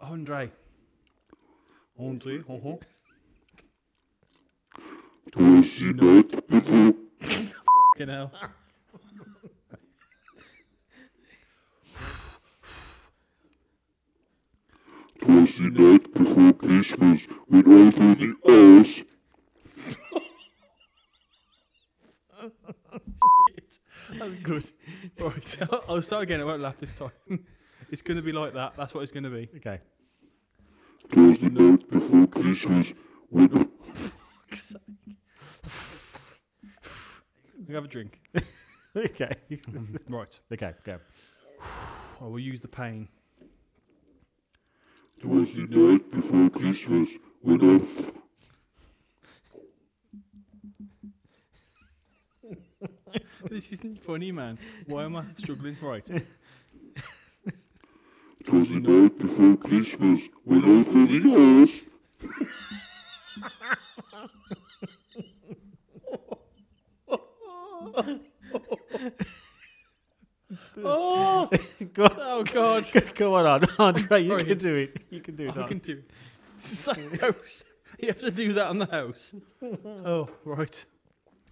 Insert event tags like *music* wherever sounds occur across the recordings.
Andre. Andre, uh-huh. Twice the night before, Fucking hell. twice the night before Christmas, when all through the house, That's good. Right, *laughs* I'll start again. I won't laugh this time. It's going to be like that. That's what it's going to be. Okay. twice the night before Christmas, when all We have a drink. okay. Right. okay. Go. I will use the pain. twice the night before Christmas, when all This isn't funny, man. Why am I struggling? Right. Twice the night before Christmas, when all through the house, Oh, go, oh God. go on, on. Andre. *laughs* You can do it. You can do it. I on. can do it. It's like house. You have to do that on the house. *laughs* Oh, right.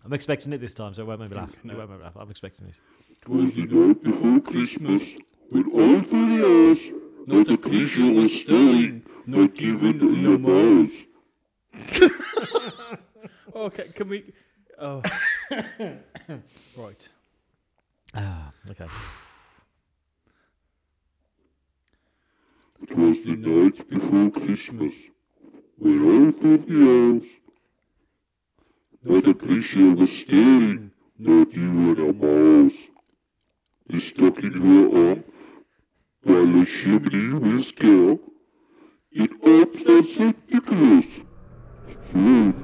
I'm expecting it this time, so it won't make me laugh. No. It won't make me laugh. I'm expecting it. twice the night before Christmas, when all through the house, not a creature was stirring, not even no mouse. *laughs* Okay, can we? Oh. *laughs* right. Ah, okay. Twas the night before Christmas, when all through the house, not a creature was stirring, not even a mouse. The stocking were up, while the chimney was scale. It up that St. Nicholas. Soon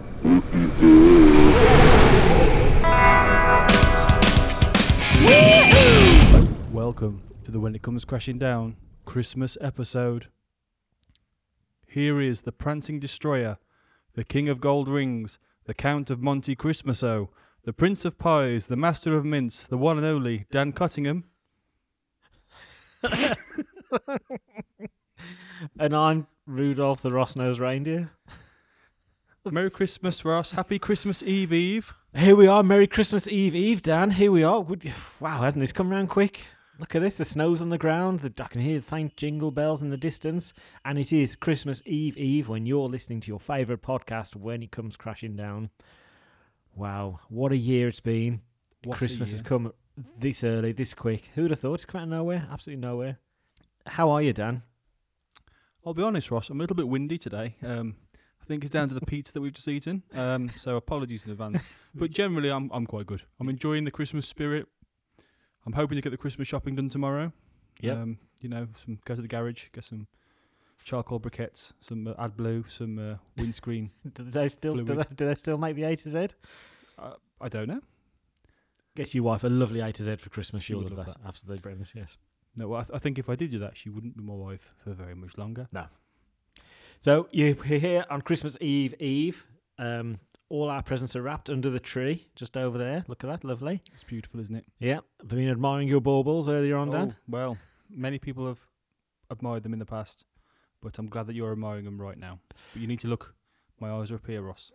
there. Welcome to the When It Comes Crashing Down Christmas episode. Here is the prancing destroyer, the king of gold rings, the count of Monte Christmaso, the prince of pies, the master of mince, the one and only Dan Cottingham. *laughs* And I'm Rudolph the Ross-nosed reindeer. *laughs* Merry Christmas, Ross. Happy Christmas Eve Eve. Here we are. Merry Christmas Eve, Eve, Dan. Here we are. Wow, hasn't this come round quick? Look at this. The snow's on the ground. The, I can hear the faint jingle bells in the distance. And it is Christmas Eve, Eve, when you're listening to your favourite podcast when it comes crashing down. Wow, what a year it's been. What Christmas has come this early, this quick. Who'd have thought? It's come out of nowhere. Absolutely nowhere. How are you, Dan? I'll be honest, Ross. I'm a little bit windy today. Um, I think it's down to the *laughs* pizza that we've just eaten. Um, so apologies in advance. But *laughs* generally, I'm I'm quite good. I'm enjoying the Christmas spirit. I'm hoping to get the Christmas shopping done tomorrow. Yep. Um, you know, some go to the garage, get some charcoal briquettes, some uh, AdBlue, some uh, windscreen. *laughs* Do they still do they, do they still make the A to Z? uh, I don't know. Get your wife a lovely A to Z for Christmas. She She'll would love love that. Absolutely brilliant. Yes. No, well, I, th- I think if I did do that, she wouldn't be my wife for very much longer. No. So you're here on Christmas Eve Eve. Um, all our presents are wrapped under the tree, just over there. Look at that, lovely. It's beautiful, isn't it? Yeah, I've been admiring your baubles earlier on, Dan. Oh, well, many people have admired them in the past, but I'm glad that you're admiring them right now. But you need to look. My eyes are up here, Ross.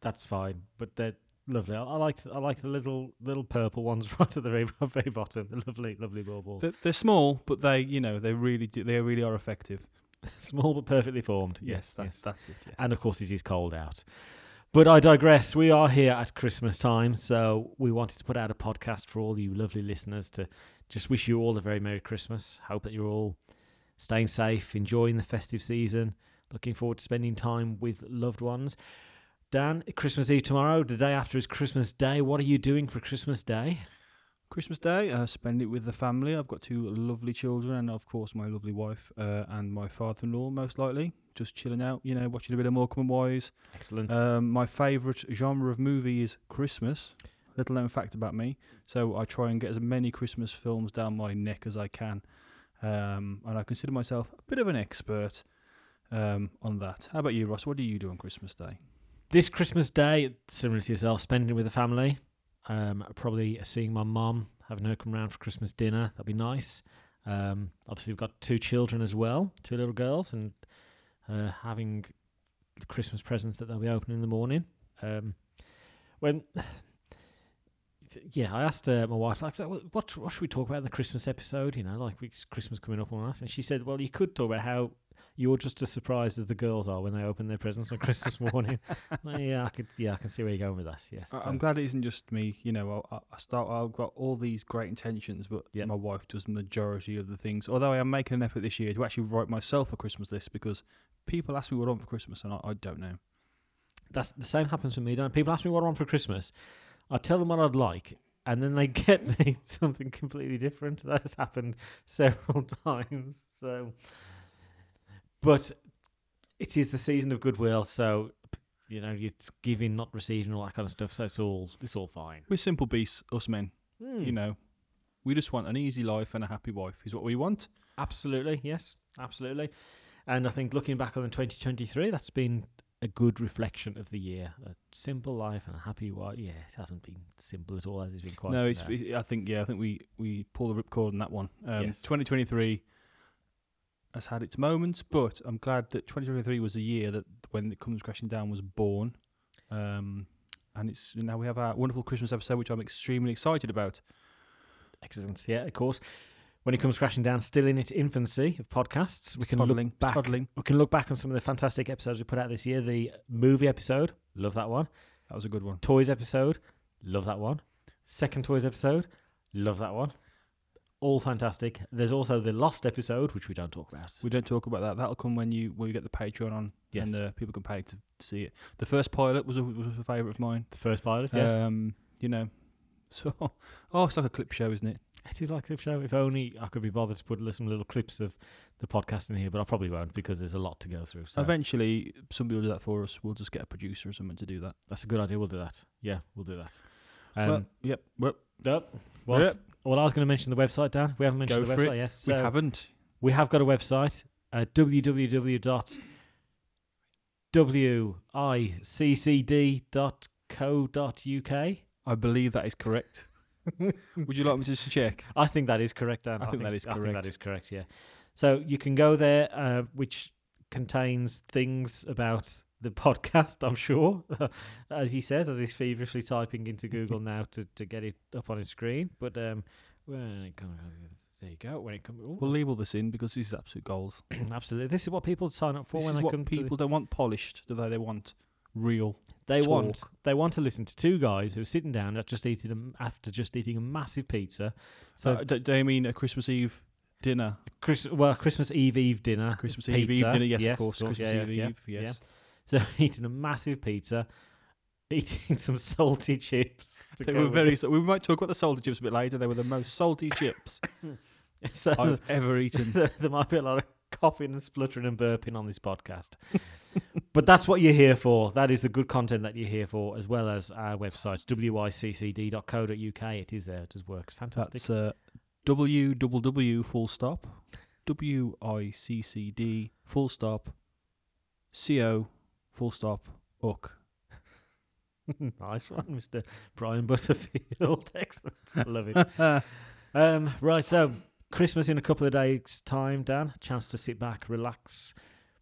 That's fine, but they're lovely. I, I like I like the little little purple ones *laughs* right at the very, very bottom. The lovely, lovely baubles. They're, they're small, but they, you know, they really do. They really are effective. *laughs* Small but perfectly formed. Yes, that's yes. that's it. Yes. And of course, it is cold out. But I digress. We are here at Christmas time, so we wanted to put out a podcast for all you lovely listeners to just wish you all a very Merry Christmas. Hope that you're all staying safe, enjoying the festive season, looking forward to spending time with loved ones. Dan, Christmas Eve tomorrow. The day after is Christmas Day. What are you doing for Christmas Day? Christmas Day, uh, spend it with the family. I've got two lovely children, and of course my lovely wife uh, and my father-in-law. Most likely, just chilling out, you know, watching a bit of Morecambe and Wise. Excellent. Um, my favourite genre of movie is Christmas. Little known fact about me. So I try and get as many Christmas films down my neck as I can. Um, and I consider myself a bit of an expert um, on that. How about you, Ross? What do you do on Christmas Day? this Christmas Day, similar to yourself, spending it with the family. Um, probably seeing my mum, having her come round for Christmas dinner. That'd be nice. Um, obviously, we've got two children as well, two little girls, and uh, having the Christmas presents that they'll be opening in the morning. Um, when, yeah, I asked uh, my wife, like, so what what should we talk about in the Christmas episode? You know, like Christmas coming up and all that, and she said, well, you could talk about how you're just as surprised as the girls are when they open their presents on Christmas *laughs* morning. Yeah, I could, yeah, I can see where you're going with that. Yes, I- so- I'm glad it isn't just me. You know, I, I start. I've got all these great intentions, but Yep. my wife does the majority of the things. Although I am making an effort this year to actually write myself a Christmas list because people ask me what I want for Christmas, and I, I don't know. that's the same happens with me. Don't people ask me what I want for Christmas? I tell them what I'd like, and then they *laughs* get me something completely different. That has happened *laughs* several *laughs* times. So, but it is the season of goodwill, so you know it's giving, not receiving, all that kind of stuff. So it's all it's all fine. We're simple beasts, us men. Hmm. You know, we just want an easy life and a happy wife. Is what we want. Absolutely, yes, absolutely. And I think looking back on 2023, that's been a good reflection of the year. A simple life and a happy wife. Yeah, it hasn't been simple at all. As it's been quite. no, it's, it- I think yeah, I think we we pull the ripcord on that one. Um, Yes. 2023 has had its moments, but I'm glad that 2023 was the year that when it comes crashing down was born. Um, and it's now we have our wonderful Christmas episode, which I'm extremely excited about. Excellent. Yeah, of course. When it comes crashing down, still in its infancy of podcasts, we It's can toddling, look back. toddling. We can look back on some of the fantastic episodes we put out this year. The movie episode, love that one. That was a good one. Toys episode, love that one. Second toys episode, love that one. All fantastic. There's also the lost episode, which we don't talk about. We don't talk about that. That'll come when you when we get the Patreon on, Yes. and uh, people can pay to, to see it. The first pilot was a, was a favourite of mine. the first pilot, yes. Um, you know, so *laughs* oh, it's like a clip show, isn't it? Is like clip show. If only I could be bothered to put some little clips of the podcast in here, but I probably won't because there's a lot to go through. So Eventually, somebody will do that for us. We'll just get a producer or someone to do that. that's a good idea. We'll do that. Yeah, we'll do that. Um, well, yep. Well, Yep. Well, Yep. well, I was going to mention the website, Dan. We haven't mentioned Go the website it. yet. we haven't. we have got a website, uh, www.wiccd.co.uk. I believe that is correct. *laughs* Would you like me to just check? I think that is correct, Dan. I think that is I think that correct. yeah. So you can go there, uh, which contains things about the *laughs* podcast, I'm sure, *laughs* as he says, as he's feverishly typing into Google now to, to get it up on his screen. But um, when it comes, there you go. When it comes, We'll leave all this in because this is absolute gold. *clears throat* absolutely, this is what people sign up for This when is they what come. to the- people don't want polished, do they? They want real. They want they want to listen to two guys who are sitting down after just eating a, after just eating a massive pizza. So So, uh, do, do you mean a Christmas Eve dinner? Chris, well, Christmas Eve Eve dinner, Christmas Eve pizza. Eve dinner? Yes, of course. yeah, Christmas yeah, Eve yeah, Eve. yeah. Yes. *laughs* So *laughs* eating a massive pizza, *laughs* eating some salty chips. They were very. So we might talk about the salty chips a bit later. They were the most salty chips So I've ever eaten. there might be a lot of coughing and spluttering and burping on this podcast. *laughs* but that's what you're here for. That is the good content that you're here for, as well as our website, wiccd.co.uk. It is there. It does work. It's fantastic. That's uh, W W full stop, W I C C D full stop, C O full stop, Uck. *laughs* nice one, Mr. Brian Butterfield. *laughs* Excellent. I love it. Um, right, so Christmas in a couple of days' time, Dan. Chance to sit back, relax.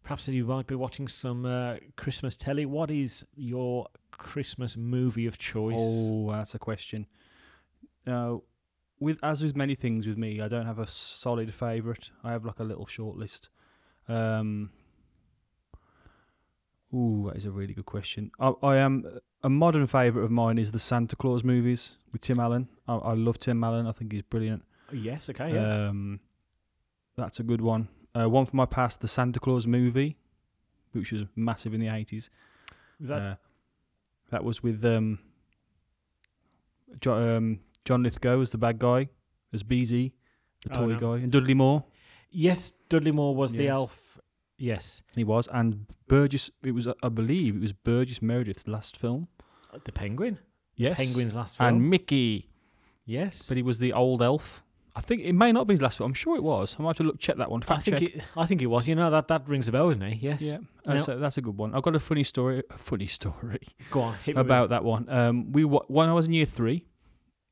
Perhaps you might be watching some uh, Christmas telly. What is your Christmas movie of choice? Oh, that's a question. Now, with as with many things with me, I don't have a solid favourite. I have like a little short list. Um, ooh, that is a really good question. I, I am a modern favourite of mine is the Santa Claus movies with Tim Allen. I, I love Tim Allen. I think he's brilliant. Yes, okay, yeah. Um, that's a good one. Uh, one from my past, the Santa Claus movie, which was massive in the eighties. Was that Uh, that was with um, jo- um, John Lithgow as the bad guy, as BZ, the Oh, toy no. guy, and Dudley Moore. yes? Dudley Moore was the elf. Yes, He was, and Burgess. It was, I believe, it was Burgess Meredith's last film. the Penguin. Yes, Penguin's last film. and Mickey, yes, but he was the old elf. I think it may not be his last film. I'm sure it was. I might have to look check that one. I Fact think check. it. I think it was. You know that that rings a bell with me. Yes. Yeah, that's, a, that's a good one. I've got a funny story. A funny *laughs* story Go on. Hit me about that one. Um, we when I was in year three,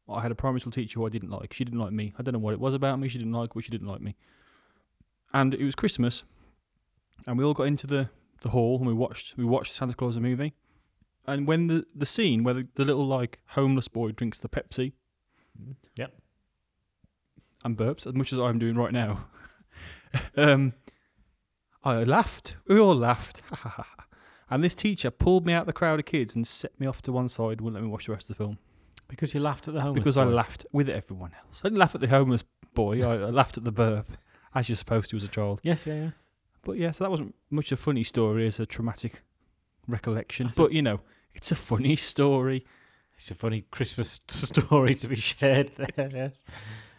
I had a primary school teacher who I didn't like. She didn't like me. I don't know what it was about me. She didn't like, but she didn't like me. And it was Christmas, and we all got into the, the hall and we watched we watched Santa Claus the movie. And when the, the scene where the, the little like homeless boy drinks the Pepsi Yep. And burps as much as I'm doing right now, *laughs* um, I laughed. We all laughed. *laughs* and this teacher pulled me out of the crowd of kids and set me off to one side. Wouldn't let me watch the rest of the film. Because you laughed at the homeless because I laughed with everyone else. I didn't laugh at the homeless boy. I, I laughed at the burp, as you're supposed to as a child. Yes, yeah, yeah. But yeah, so that wasn't much a funny story as a traumatic recollection. But you know, it's a funny story. It's a funny Christmas *laughs* story to be shared there. Yes.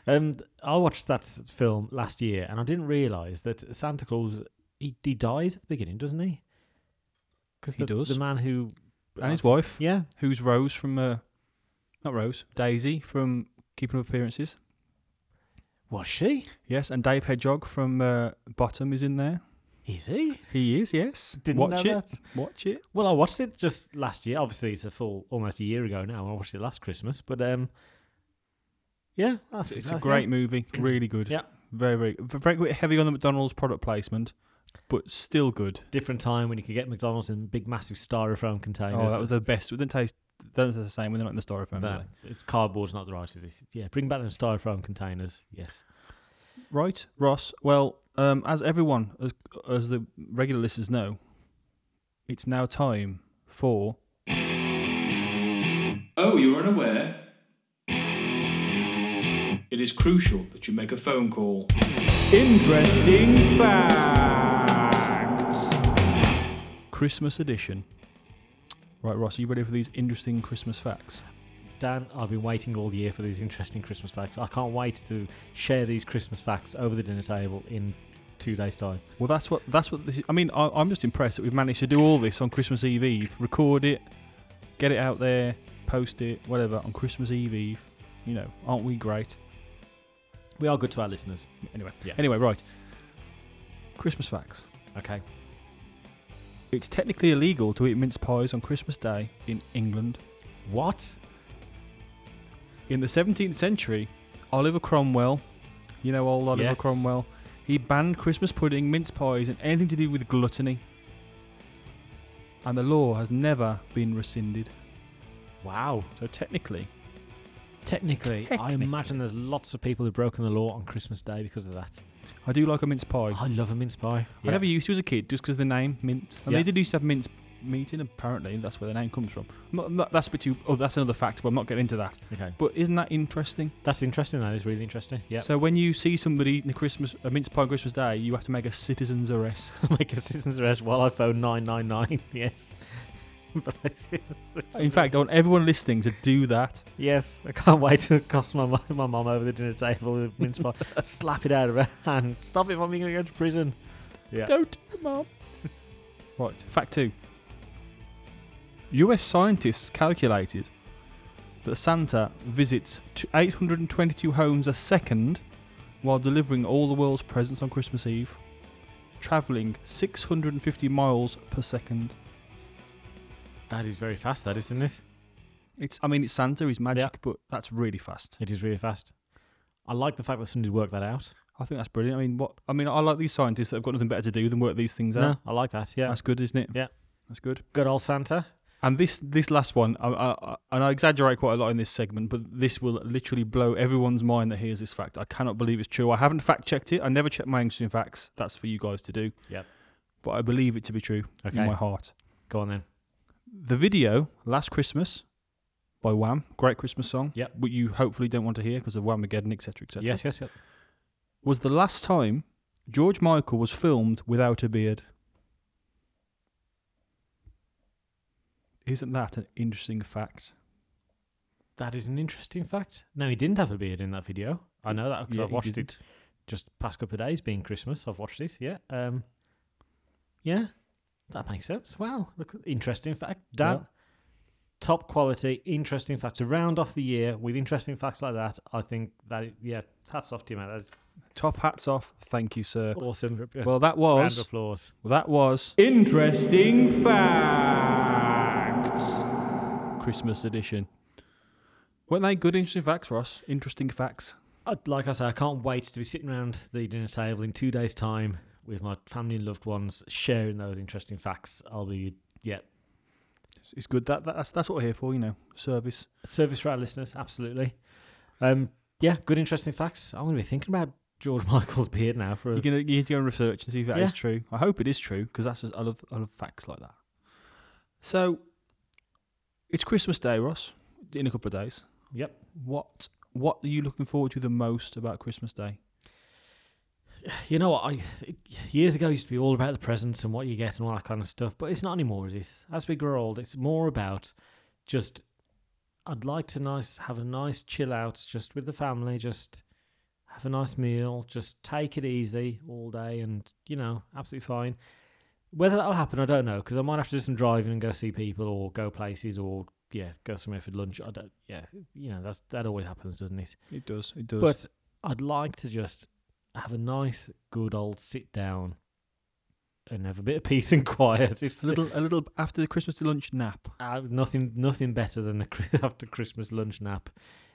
Um, I watched that film last year, and I didn't realise that Santa Claus he, he dies at the beginning, doesn't he? Because He the, does. the man who And his wife, yeah, who's Rose from, uh, not Rose, Daisy from Keeping Up Appearances. was she? Yes, and Dave Hedgehog from uh, Bottom is in there. Is he? He is, yes. Didn't Watch know it. that. Watch it. Well, I watched it just last year. Obviously, it's a full almost a year ago now. I watched it last Christmas, but um, yeah, that's, It's a great movie. *clears throat* Really good. Yeah. Very, very, very very heavy on the McDonald's product placement, but still good. different time when you could get McDonald's in big, massive styrofoam containers. Oh, that was the best. It didn't taste. That's the same when they're not in the styrofoam. No, it's cardboard's not the right. It's, yeah, bring back them styrofoam containers. Yes. Right, Ross. Well, um, as everyone, as, as the regular listeners know, it's now time for. Oh, you're unaware? It is crucial that you make a phone call. Interesting facts. Christmas edition. Right, Ross, are you ready for these interesting Christmas facts? Dan, I've been waiting all year for these interesting Christmas facts. I can't wait to share these Christmas facts over the dinner table in two days' time. Well, that's what that's what this is. I mean, I, I'm just impressed that we've managed to do all this on Christmas Eve Eve, record it, get it out there, post it, whatever on Christmas Eve Eve. You know, aren't we great? We are good to our listeners. Anyway, Yeah. Anyway, right. Christmas facts. Okay. It's technically illegal to eat mince pies on Christmas Day in England. What? In the 17th century, Oliver Cromwell, you know old Oliver Yes. Cromwell, he banned Christmas pudding, mince pies, and anything to do with gluttony. And the law has never been rescinded. Wow. So technically, Technically, I imagine there's lots of people who've broken the law on Christmas Day because of that. I do like a mince pie. I love a mince pie. I never used to as a kid just because the name mince. And Yeah. they did used to have mince meat in. Apparently, that's where the name comes from. I'm not- I'm not- that's a bit too. Oh, that's another fact, but I'm not getting into that. Okay. But isn't that interesting? That's interesting. That is really interesting. Yeah. So when you see somebody eating a Christmas a mince pie on Christmas Day, you have to make a citizen's arrest. *laughs* Make a citizen's arrest while I phone 999. *laughs* Yes. But I think that's- *laughs* In fact, I want everyone listening to do that. Yes, I can't wait to cost my mum, my mum over the dinner table with mince pie. *laughs* Slap it out of her hand. Stop it, mum, you're going to go to prison. Yeah. Don't, mom. *laughs* right. Fact two. U.S. scientists calculated that Santa visits to 822 homes a second while delivering all the world's presents on Christmas Eve, traveling 650 miles per second. That is very fast, that isn't it? It's, I mean, it's Santa, he's magic, Yeah. but that's really fast. It is really fast. I like the fact that somebody worked that out. I think that's brilliant. I mean, what? I mean, I like these scientists that have got nothing better to do than work these things out. No, I like that. Yeah. That's good, isn't it? Yeah. that's good. Good old Santa. And this this last one, I, I, I, and I exaggerate quite a lot in this segment, but this will literally blow everyone's mind that hears this fact. I cannot believe it's true. I haven't fact checked it. I never check my interesting facts. That's for you guys to do. Yep. But I believe it to be true Okay. in my heart. Go on then. The video "Last Christmas" by Wham, great Christmas song. Yep. But you hopefully don't want to hear because of Whamageddon, etc., etc. Yes, yes, yes. Was the last time George Michael was filmed without a beard. Isn't that an interesting fact? That is an interesting fact. No, he didn't have a beard in that video. I know that because Yeah, I've watched didn't. it just past couple of days being Christmas. I've watched it. Yeah. Um, yeah. That makes sense. Wow. Look, interesting fact. Dan, Yeah. top quality, interesting fact. To round off the year with interesting facts like that, I think that, it, yeah, hats off to you, man. That's Top hats off. Thank you, sir. awesome. Well, that Round of was applause. well, that was Interesting facts. Christmas edition. Weren't they good, interesting facts, Ross? Interesting facts. I, like I say, I can't wait to be sitting around the dinner table in two days' time with my family and loved ones, sharing those interesting facts. I'll be yeah, It's- good. That, that that's that's what we're here for. You know, service. service for our listeners, absolutely. Um, yeah, good interesting facts. I'm going to be thinking about George *laughs* Michael's beard now for a You're gonna you need to go and research and see if that is Yeah. true. I hope it is true because that's just, I love I love facts like that. So, it's Christmas Day, Ross. In a couple of days. Yep. What what are you looking forward to the most about Christmas Day? You know what? I years ago used to be all about the presents and what you get and all that kind of stuff, but it's not anymore. Is? As we grow old, it's more about just. I'd like to nice have a nice chill out just with the family, just have a nice meal, just take it easy all day, and you know, absolutely fine. Whether that'll happen, I don't know, because I might have to do some driving and go see people or go places or yeah, go somewhere for lunch. I don't. Yeah, you know, that's that always happens, doesn't it? It does. It does. But I'd like to just have a nice, good old sit down and have a bit of peace and quiet. It's a little a little after the Christmas lunch nap. uh, nothing, nothing better than a *laughs* after Christmas lunch nap.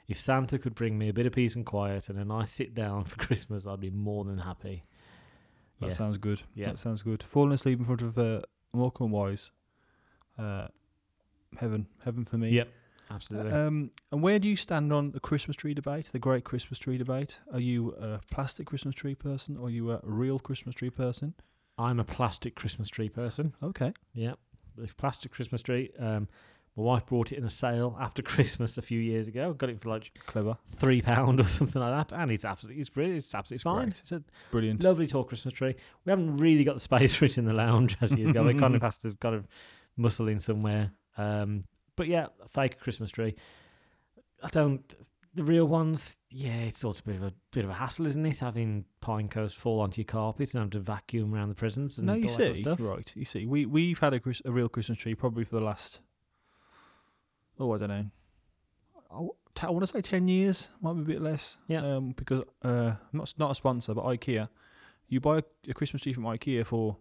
If Santa could bring me a bit of peace and quiet and a nice sit down for *laughs* Christmas, I'd be more than happy. That Yes. sounds good. Yeah. That sounds good. Falling asleep in front of uh, Morecambe Wise. Uh, heaven, heaven for me. Yep, absolutely. Um, and where do you stand on the Christmas tree debate, the great Christmas tree debate? Are you a plastic Christmas tree person or are you a real Christmas tree person? I'm a plastic Christmas tree person. Okay. Yeah, the plastic Christmas tree. Um, my wife brought it in a sale after *laughs* Christmas a few years ago. Got it for like Clever. three pound or *laughs* something like that, and it's absolutely, it's brilliant. It's absolutely fine. Great. It's a Brilliant. lovely tall Christmas tree. We haven't really got the space *laughs* for it in the lounge as years ago. It kind of has to kind of muscle in somewhere. Um, but yeah, fake Christmas tree. I don't. The real ones, yeah, it's sort of a bit of a bit of a hassle, isn't it? Having pine cones fall onto your carpet and having to vacuum around the presents and no, all you that see, stuff. right? You see, we we've had a, a real Christmas tree probably for the last, oh, I don't know. I, want to say ten years, might be a bit less. Yeah. Um, because uh, not not a sponsor, but IKEA. You buy a, a Christmas tree from IKEA for,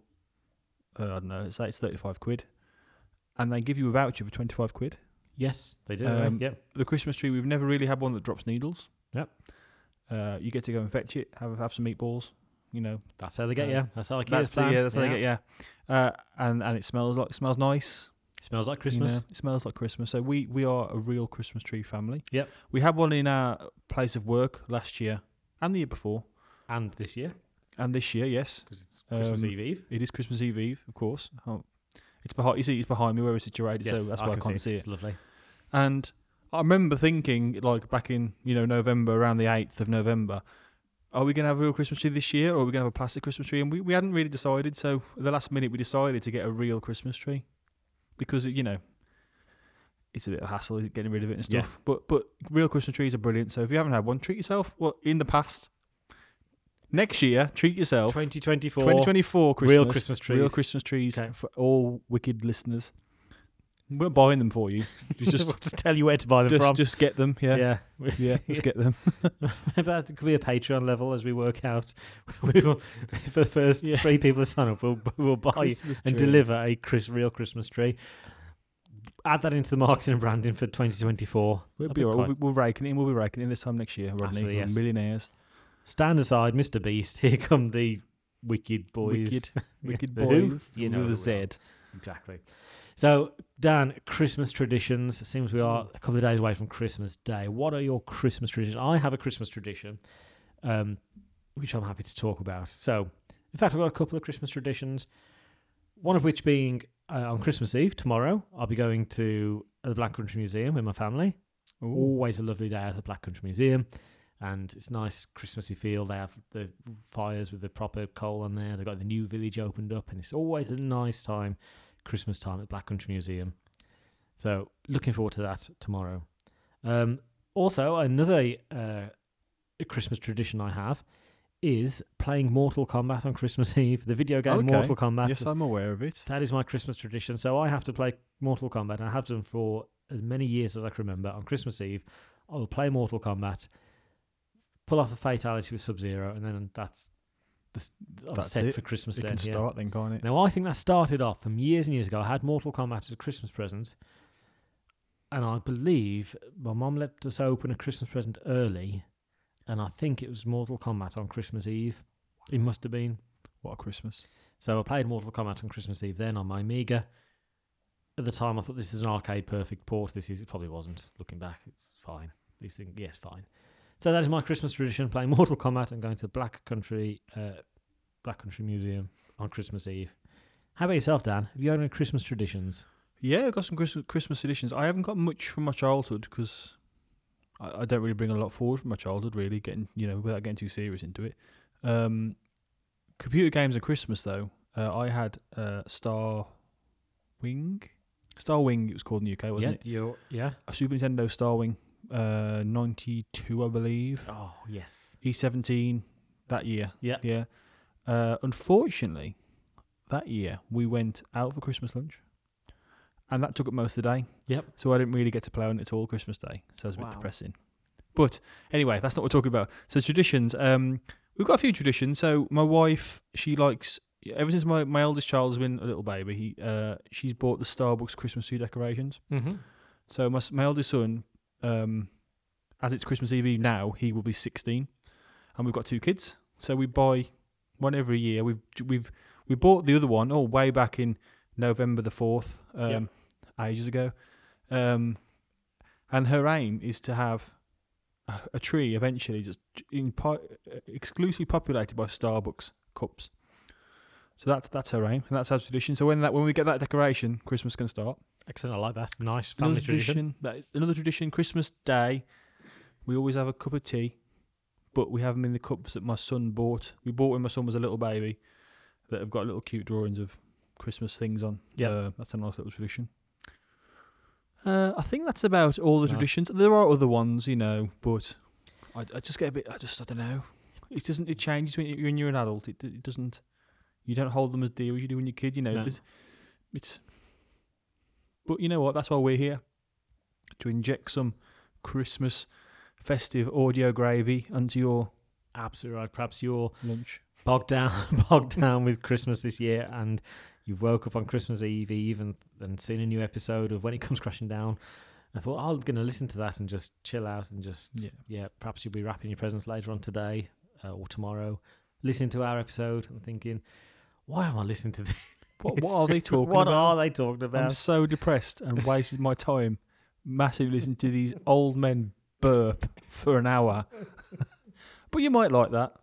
uh, I don't know, say it's thirty five quid, and they give you a voucher for twenty five quid. Yes, they do. Um, yeah, The Christmas tree, we've never really had one that drops needles. Yep. Uh, you get to go and fetch it, have have some meatballs. You know, that's how they get uh, you. That's how IKEA's that's the, yeah, that's how they get yeah. Uh, and and it smells like smells nice. Smells like you Christmas. know, it smells like Christmas. So we we are a real Christmas tree family. Yep. We had one in our place of work last year and the year before, And this year, and this year, yes, because it's Christmas Um, Eve Eve. it is Christmas Eve Eve, of course. Oh, it's behind. You see, it's behind me where it's situated, Yes, so that's why I, can can't see it. It's lovely. And I remember thinking, like back in you know November, around the eighth of November, are we going to have a real Christmas tree this year, or are we going to have a plastic Christmas tree? And we, we hadn't really decided. So at the last minute, we decided to get a real Christmas tree because you know it's a bit of a hassle is getting rid of it and Yeah. stuff. But but real Christmas trees are brilliant. So if you haven't had one, treat yourself. Well, in the past, next year, treat yourself. 2024. 2024 Christmas, Real Christmas trees. real Christmas trees Okay. for all wicked listeners. We're not buying them for *laughs* you. Just we'll just tell you where to buy them just from. just get them. Yeah. yeah. *laughs* Yeah, let's get them. *laughs* That could be a Patreon level as we work out. We will, for the first Yeah. three people to sign up, we'll, we'll buy and deliver a Chris, real Christmas tree. Add that into the marketing and branding for 2024. We'll That'd be be all right. quite- We'll, we'll rake it in. We'll be raking it in this time next year, Rodney. Yes. Millionaires. Stand aside, Mr. Beast. *laughs* Here come the wicked boys. Wicked, *laughs* wicked boys. You know a Z. Exactly. So, Dan, Christmas traditions. It seems we are a couple of days away from Christmas Day. What are your Christmas traditions? I have a Christmas tradition, um, which I'm happy to talk about. So, in fact, I've got a couple of Christmas traditions. One of which being uh, on Christmas Eve tomorrow, I'll be going to the Black Country Museum with my family. Ooh. Always a lovely day at the Black Country Museum, and it's nice Christmassy feel. They have the fires with the proper coal on there. They've got the new village opened up, and it's always a nice time, Christmas time at Black Country Museum. So looking forward to that tomorrow. Um, also, another uh, Christmas tradition I have is playing Mortal Kombat on Christmas *laughs* Eve. The video game Okay. Mortal Kombat. Yes, I'm aware of it. That is my Christmas tradition. So I have to play Mortal Kombat. And I have done for as many years as I can remember. On Christmas Eve, I will play Mortal Kombat, pull off a fatality with Sub Zero, and then that's the I'm That's set it. for Christmas. It then, can yeah. start then, can't it? Now I think that started off from years and years ago. I had Mortal Kombat as a Christmas present. and I believe my mum let us open a Christmas present early, and I think it was Mortal Kombat on Christmas Eve. It must have been. What a Christmas. So I played Mortal Kombat on Christmas Eve then on my Amiga. At the time, I thought this is an arcade perfect port. This is it probably wasn't. Looking back, it's fine. These things, yes, fine. So that is my Christmas tradition: playing *laughs* Mortal Kombat and going to the Black Country, uh, Black Country Museum on Christmas Eve. How about yourself, Dan? Have you got any Christmas traditions? Yeah, I've got some Christmas, Christmas editions. I haven't got much from my childhood because I, I don't really bring a lot forward from my childhood, really, getting, you know, without getting too serious into it. Um, computer games at Christmas, though, uh, I had uh, Star Wing. Star Wing, it was called in the UK, wasn't yeah, you yeah. it? A Super Nintendo Star Wing, uh, 92, I believe. Oh yes. E17 that year. Yeah. Yeah. Uh, unfortunately, that year we went out for Christmas lunch, and that took up most of the day. Yep. So I didn't really get to play on it at all Christmas Day. So it was a Wow. bit depressing. But anyway, that's not what we're talking about. So traditions. Um, we've got a few traditions. So my wife, she likes. Ever since my, my eldest child has been a little baby, he uh, she's bought the Starbucks Christmas tree decorations. Mm-hmm. So my my eldest son, um, as it's Christmas Eve now, he will be sixteen, and we've got two kids. So we buy one every year. We've we've we bought the other one oh way back in November the fourth, um, Yep. ages ago, um, and her aim is to have a, a tree eventually just in po- exclusively populated by Starbucks cups. So that's that's her aim, and that's our tradition. So when that when we get that decoration, Christmas can start. Excellent. I like that. Nice Another family tradition. tradition. Another tradition. Christmas Day, we always have a cup of tea, but we have them in the cups that my son bought. We bought when my son was a little baby, that have got little cute drawings of Christmas things on. Yep. uh, that's a nice little tradition. Uh, I think that's about all the Nice. traditions. There are other ones, you know, but I, I just get a bit. I just I don't know. It doesn't. It changes when, you, when you're an adult. It, it doesn't. You don't hold them as dear as you do when you're a kid. You know. No. It's. But you know what? That's why we're here to inject some Christmas festive audio gravy onto your Absolutely right. Perhaps you're lunch. bogged down, *laughs* bogged down with Christmas this year, and you've woke up on Christmas Eve Eve and, and seen a new episode of When It Comes Crashing Down. I thought "Oh, I'm going to listen to that and just chill out and just Yeah. yeah. Perhaps you'll be wrapping your presents later on today uh, or tomorrow, listening to our episode and thinking, why am I listening to this? What, what are they *laughs* talking what about? are they talking about? I'm so depressed and wasted my time massively listening to these old men burp for an hour. *laughs* but you might like that.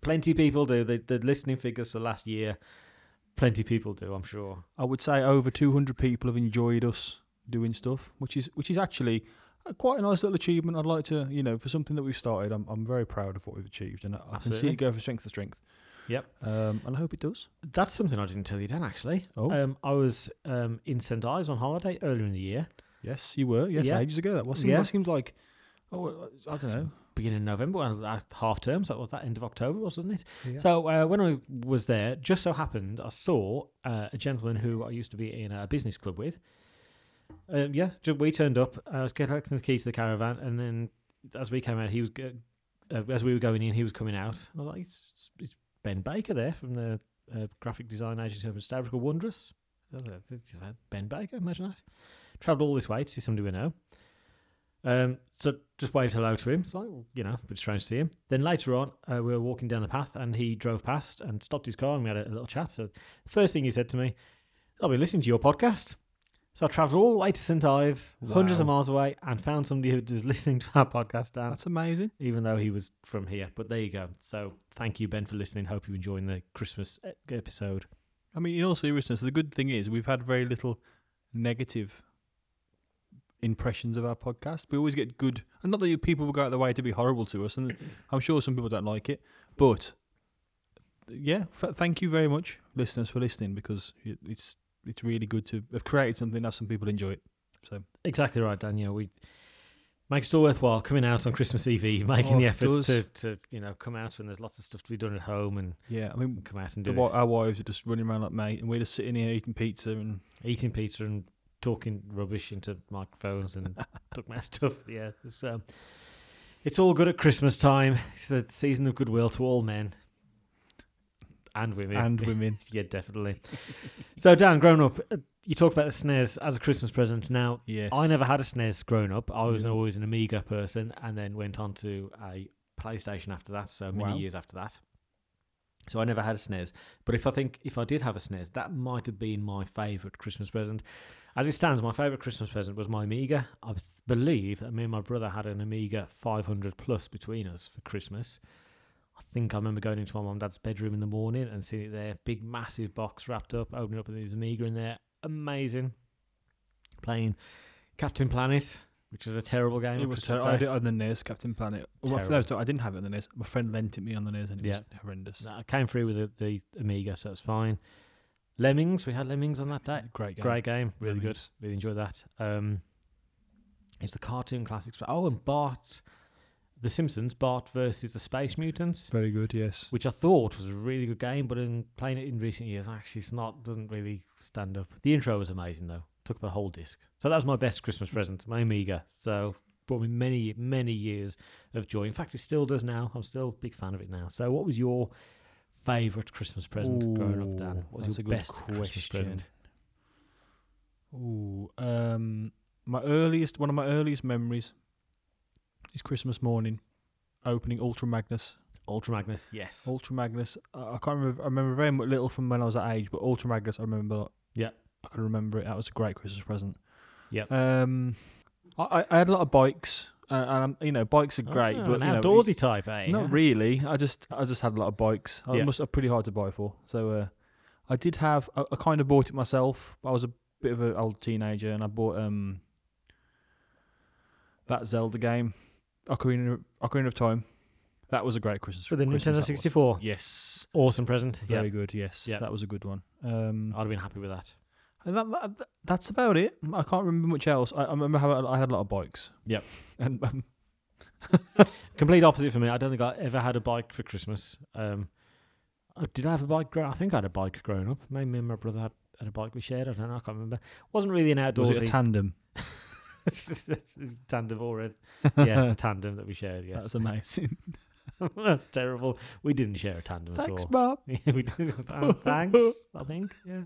Plenty of people do. The, the listening figures for last year, plenty of people do. I'm sure. I would say over 200 people have enjoyed us doing stuff, which is which is actually quite a nice little achievement. I'd like to, you know, for something that we've started, I'm I'm very proud of what we've achieved, and I, I can see it go from strength to strength. Yep. Um, and I hope it does. That's something I didn't tell you, Dan. Actually, Oh. um, I was um, in St Ives on holiday earlier in the year. Yes, you were. Yes, Yeah. ages ago. That was. Seemed, Yeah. that seemed like. Oh, I don't know. beginning of November, well, at half term, so that was that end of October, wasn't it? Yeah. So uh, when I was there, just so happened I saw uh, a gentleman who I used to be in a business club with. Uh, yeah, ju- we turned up. I was collecting the keys to the caravan, and then as we came out, he was go- uh, as we were going in, he was coming out. I was like, "It's, it's Ben Baker there from the uh, graphic design agency over in Stavros Wondrous." I was like, "It's Ben Baker, imagine that. Travelled all this way to see somebody we know. Um, so just waved hello to him. It's like, you know, a bit strange to see him. Then later on, uh, we were walking down the path and he drove past and stopped his car and we had a, a little chat. So first thing he said to me, I'll be listening to your podcast. So I travelled all the way to St Ives, hundreds of miles away, and found somebody who was listening to our podcast, Dan, That's amazing. even though he was from here. But there you go. So thank you, Ben, for listening. Hope you're enjoying the Christmas episode. I mean, in all seriousness, the good thing is we've had very little negative impressions of our podcast. We always get good, and not that you- people will go out of their way to be horrible to us, and I'm sure some people don't like it, but yeah, f- thank you very much, listeners, for listening because it's it's really good to have created something that some people enjoy it. Exactly right, Daniel. We makes it all worthwhile coming out on Christmas Eve, Eve, making Oh, the efforts to, to you know come out when there's lots of stuff to be done at home and Yeah, I mean, come out and do this. our wives are just running around like mate, and we're just sitting here eating pizza and eating pizza and talking rubbish into microphones and *laughs* talking about stuff. Yeah, it's um, it's all good at Christmas time. It's the season of goodwill to all men. And women. and *laughs* women. yeah, definitely. so, Dan, growing up, uh, you talked about the SNES as a Christmas present. Now, Yes. I never had a SNES growing up. I was Yeah. always an Amiga person and then went on to a PlayStation after that, so many Wow. years after that. So I never had a SNES. But if I think if I did have a SNES, that might have been my favourite Christmas present. As it stands, my favourite Christmas present was my Amiga. I believe that me and my brother had an Amiga 500 plus between us for Christmas. I think I remember going into my mum and dad's bedroom in the morning and seeing it there, big massive box wrapped up, opening up and there's Amiga in there. Amazing. Playing Captain Planet, which was a terrible game. It was terrible. I did it on the NES, Captain Planet. Well, no, I didn't have it on the NES. My friend lent it me on the NES, and it Yeah. was horrendous. No, I came through with the, the Amiga, so it's fine. Lemmings, we had Lemmings on that day. Great game. Great game, really good. Really enjoyed that. Um, it's the cartoon classics. Oh, and Bart, The Simpsons, Bart versus the Space Mutants, Very good. Yes. which I thought was a really good game, but in playing it in recent years, actually, it's not doesn't really stand up. The intro was amazing though. Took up a whole disc, so that was my best Christmas present, my Amiga. So brought me many many years of joy. In fact, it still does now. I'm still a big fan of it now. So, what was your favourite Christmas present growing up, Dan? What was that's your a good best Christmas question. present? Ooh, um, my earliest, one of my earliest memories is Christmas morning, opening Ultra Magnus. Ultra Magnus, yes. Ultra Magnus. I I can't remember. I remember very little from when I was that age, but Ultra Magnus, I remember. Yeah. I can remember it. That was a great Christmas present. Yep. Um, I, I- had a lot of bikes, uh, and um, you know, bikes are great, Oh, but an you know, it- outdoorsy type, eh? not really. I just I just had a lot of bikes. I Yeah. must are pretty hard to buy for. So uh, I did have. I, I kind of bought it myself. I was a bit of an old teenager, and I bought um that Zelda game, Ocarina Ocarina of Time. That was a great Christmas For the Christmas, that Nintendo was. 64. Yes, Awesome present. very Yeah, good. Yes, Yeah. that was a good one. Um, I'd have been happy with that. and that, that, that's about it. I can't remember much else. I, I remember having, I had a lot of bikes. Yep. *laughs* and um, *laughs* Complete opposite for me. I don't think I ever had a bike for Christmas. Um, did I have a bike? Grow- I think I had a bike growing up. Maybe me and my brother had, had a bike we shared. I don't know. I can't remember. Wasn't really an outdoorsy. was it a tandem? *laughs* *laughs* it's, tandem already. yes, a tandem that we shared. Yes, That's amazing. *laughs* *laughs* that's terrible. We didn't share a tandem Thanks, at all. Bob. we did. Oh, thanks. I think. Yeah.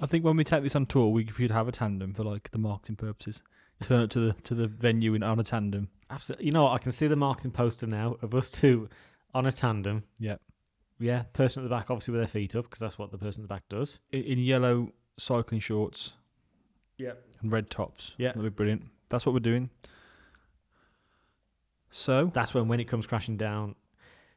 I think when we take this on tour, we should have a tandem for like the marketing purposes. Turn up to the to the venue in on a tandem. Absolutely. You know what? I can see the marketing poster now of us two on a tandem. Yeah. Yeah. Person at the back, obviously with their feet up, because that's what the person at the back does. In, in yellow cycling shorts Yeah. and red tops. Yeah. that'd be brilliant. That's what we're doing. So That's when when it comes crashing down,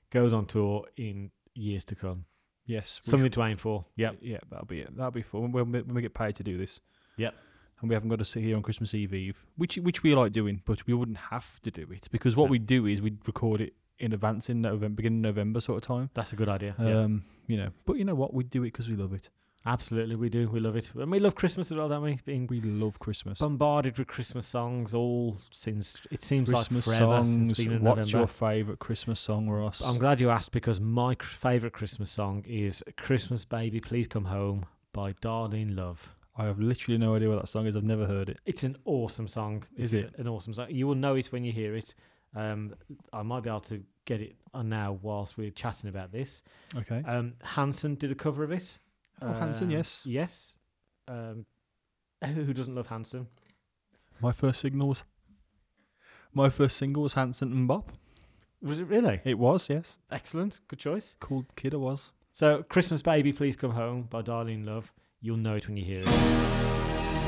goes on tour in years to come. yes, Something to aim for. Yep. Yeah, that'll be it. That'll be fun when we, when we get paid to do this. Yep. And we haven't got to sit here on Christmas Eve Eve, which which we like doing, but we wouldn't have to do it because what No. we do is we record it in advance in November, beginning of November sort of time. That's a good idea. yeah. Um, you know, but you know what? We do it because we love it. Absolutely, we do. We love it. And we love Christmas as well, don't we? Being We love Christmas. bombarded with Christmas songs all since it seems Christmas like forever songs. since beginning of What's November. your favourite Christmas song, Ross? I'm glad you asked because my cr- favourite Christmas song is "Christmas Baby, Please Come Home" by Darlene Love. I have literally no idea what that song is. I've never heard it. It's an awesome song. Is This it? an awesome song? You will know it when you hear it. Um, I might be able to get it on now whilst we're chatting about this. Okay. Um, Hanson did a cover of it. Oh, Hanson, Um, yes. Yes. Um, *laughs* who doesn't love Hanson? My first signal was. My first single was Hanson MMMBop. Was it really? It was, yes. Excellent. Good choice. Cool kid I was. So, Christmas Baby, Please Come Home by Darlene Love. You'll know it when you hear it.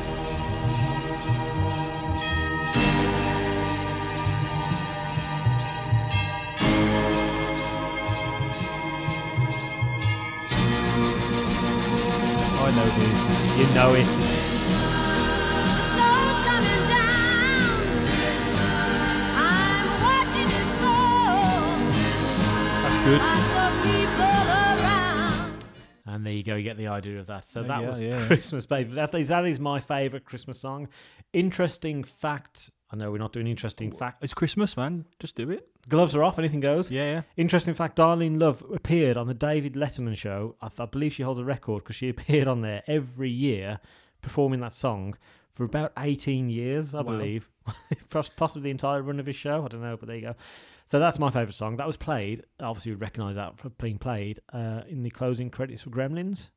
You know it. Snow's coming down. I'm watching it fall. That's good. And the people around. And there you go. You get the idea of that. So that yeah, was *laughs* yeah. Christmas Baby. That is, that is my favourite Christmas song. Interesting fact. I know we're not doing interesting facts. It's Christmas, man. Just do it. Gloves are off. Anything goes. Yeah, yeah. Interesting fact: Darlene Love appeared on the David Letterman show. I, th- I believe she holds a record because she *laughs* appeared on there every year performing that song for about 18 years, I Wow. believe. *laughs* Possibly the entire run of his show. I don't know, but there you go. So that's my favourite song. That was played, obviously, you'd recognise that for being played uh, in the closing credits for Gremlins.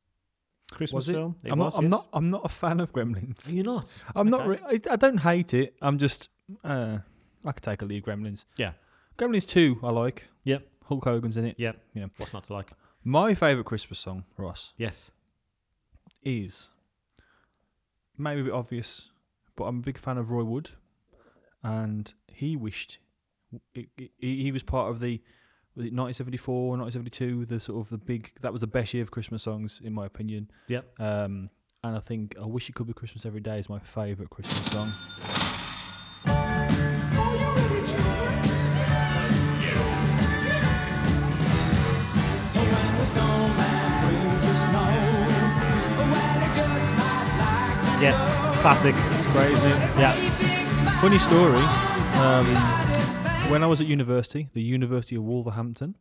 Christmas Was it? film. I'm was, not. I'm yes. not. I'm not a fan of Gremlins. You're you not? I'm not. Okay. Re- I, I don't hate it. I'm just. Uh, I could take a lead. Gremlins. Yeah. Gremlins two. I like. Yep. Hulk Hogan's in it. Yeah. Yeah. What's not to like? My favourite Christmas song, Ross, Yes. is maybe a bit obvious, but I'm a big fan of Roy Wood, and he wished he, he, he was part of the was it 1974 or 1972 the sort of the big that was the best year of Christmas songs in my opinion. Yep. Um, and I think I wish it could be Christmas every day is my favourite Christmas song. Yes. Classic. It's great, isn't it? Yeah. Funny story. Um, when I was at university, the University of Wolverhampton,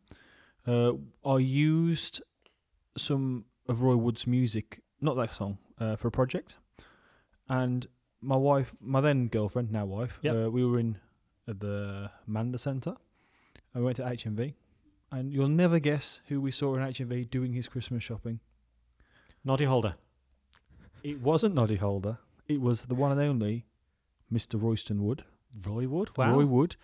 uh, I used some of Roy Wood's music, not that song, uh, for a project. And my wife, my then girlfriend, now wife, Yep. uh, we were in at the Mander Centre. I went to HMV, and you'll never guess who we saw in HMV doing his Christmas shopping. Noddy Holder. It wasn't Noddy Holder. It was the one and only Mr. Royston Wood. Roy Wood. Wow. Roy Wood,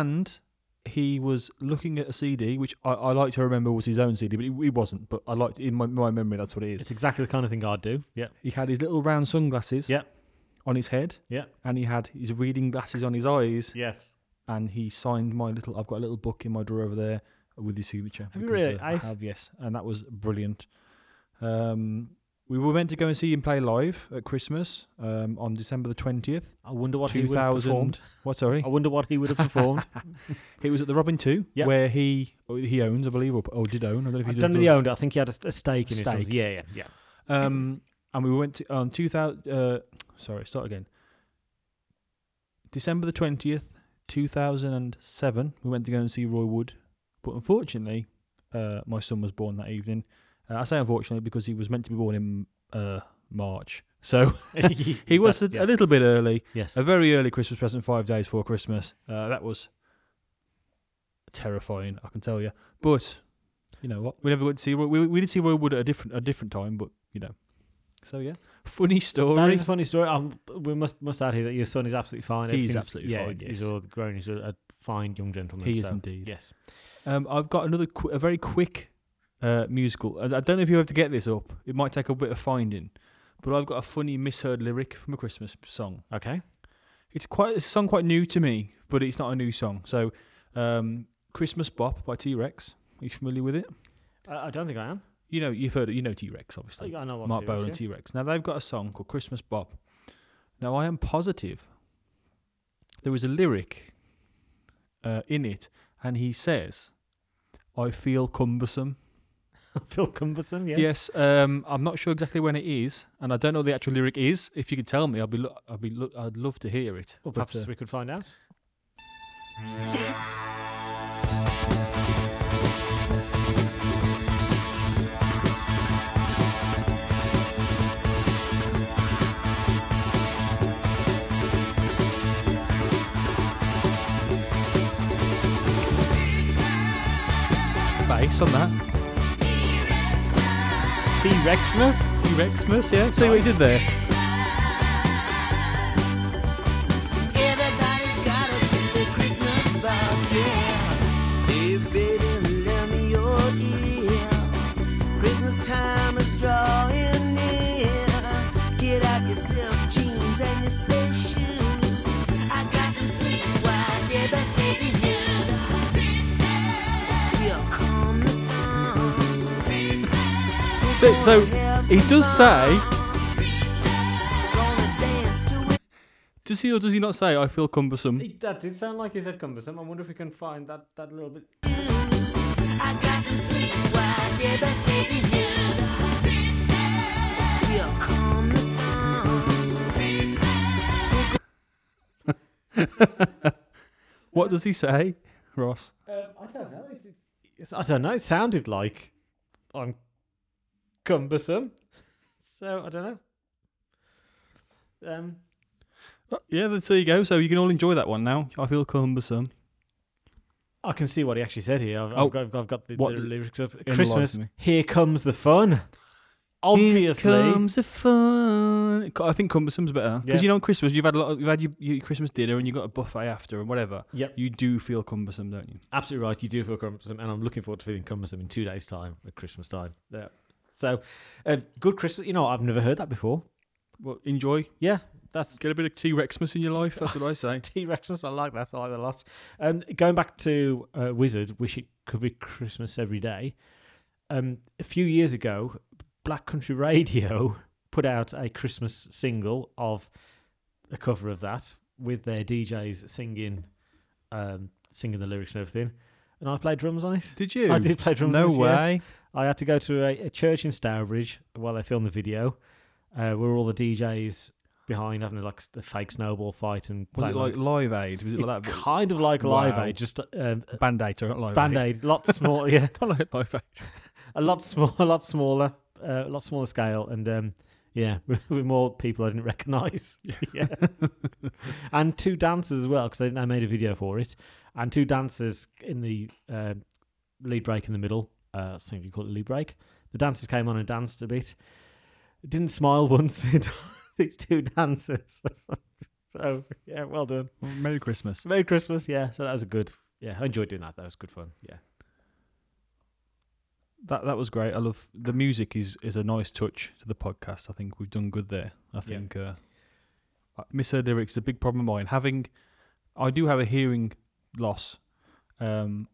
and he was looking at a CD, which I, I like to remember was his own CD, but it, it wasn't. But I liked in my, my memory that's what it is. It's exactly the kind of thing I'd do. Yeah. He had his little round sunglasses, Yeah. on his head, Yeah. and he had his reading glasses on his eyes, Yes. and he signed my little. I've got a little book in my drawer over there with his signature. Have you really? uh, I have, yes, and that was brilliant. Um, we were meant to go and see him play live at Christmas um, on December the twentieth, I wonder what he would have performed. What? Sorry, I wonder what he would have performed. *laughs* It was at the Robin Two, Yeah. where he or he owns, I believe, or, or did own. I don't know if I he don't know if he owned it. I think he had a, a stake in it. or Stake. something. Yeah, yeah, yeah. Um, and we went to on two thousand. Uh, sorry, start again. December the twentieth, two thousand and seven. We went to go and see Roy Wood, but unfortunately, uh, my son was born that evening. Uh, I say unfortunately because he was meant to be born in uh, March, so *laughs* *laughs* he was a, yeah. a little bit early. Yes. A very early Christmas present, five days before Christmas. Uh, that was terrifying, I can tell you. But you know what? We never went to see Roy. We, we did see Roy Wood at a different a different time, but you know. So yeah, funny story. That is a funny story. Um, we must must add here that your son is absolutely fine. He's absolutely yeah, fine, He's all grown. He's a, a fine young gentleman. He is indeed. Yes. Um, I've got another qu- a very quick uh, musical. I, I don't know if you have to get this up. It might take a bit of finding, but I've got a funny misheard lyric from a Christmas song. Okay. It's quite it's a song quite new to me, but it's not a new song. So, um, Christmas Bop by T Rex. Are you familiar with it? I, I don't think I am. You know, you've heard it. You know T Rex, obviously. I know Marc Bolan and T Rex. Now they've got a song called Christmas Bop. Now I am positive there was a lyric uh, in it, and he says, "I feel cumbersome." *laughs* Phil Cumberson. Yes. Yes, um, I'm not sure exactly when it is, and I don't know what the actual lyric is. If you could tell me, I'd be, lo- I'd be, lo- I'd love to hear it. Well, But, perhaps uh, we could find out. bass on that. T Rexmas. T Rexmas, yeah. See what he did there. So, he does say, Gonna dance to it. does he or does he not say, "I feel cumbersome"? He- That did sound like he said cumbersome. I wonder if we can find that, that little bit. I got some sweet wild devastating news. Here come the sun. What does he say, Ross? Um, I don't know. I don't know. It sounded like I'm cumbersome. So I don't know. Um, Uh, Yeah, that's, there you go. So you can all enjoy that one now. I feel cumbersome. I can see what he actually said here. I've, Oh. I've, got, I've got- I've got the, What- the lyrics up. Christmas, here comes the fun. Obviously, Here comes the fun. I think cumbersome's better because Yeah. you know on Christmas you've had a lot. Of, you've had your, your Christmas dinner and you got a buffet after and whatever. Yep. You do feel cumbersome, don't you? absolutely right. You do feel cumbersome, and I'm looking forward to feeling cumbersome in two days' time at Christmas time. Yeah. So, uh, good Christmas. You know, I've never heard that before. Well, enjoy. Yeah, that's Get a bit of T Rexmas in your life. That's what I say. *laughs* T Rexmas. I like that. I like that a lot. Um, going back to uh, Wizzard, wish it could be Christmas every day. Um, a few years ago, Black Country Radio *laughs* put out a Christmas single of a cover of that with their DJs singing, um, singing the lyrics and everything. And I played drums on it. Did you? I did play drums. No on it, yes. I had to go to a, a church in Stourbridge while they filmed the video, uh, where all the DJs behind having like the fake snowball fight and Was it playing like Live Aid? Was it it like that? kind of like Live Wow. Aid, just um, Band Aid, or Live Band Aid. Lot small, yeah, *laughs* Not like Live Aid. *laughs* a lot small, a lot smaller, uh, a lot smaller scale, and um, yeah, *laughs* with, with more people I didn't recognise. Yeah, and two dancers as well because I, I made a video for it, and two dancers in the uh, lead break in the middle. Uh, I think you call it lead break. The dancers came on and danced a bit. Didn't smile *laughs* once. *laughs* These two dancers. *laughs* so yeah, well done. Well, Merry Christmas. Merry Christmas. Yeah, so that was a good. Yeah, I enjoyed doing that. That was good fun. Yeah. That that was great. I love the music. is is a nice touch to the podcast. I think we've done good there. I think uh, uh, misheard lyrics is a big problem of mine. Having, I do have a hearing loss, um,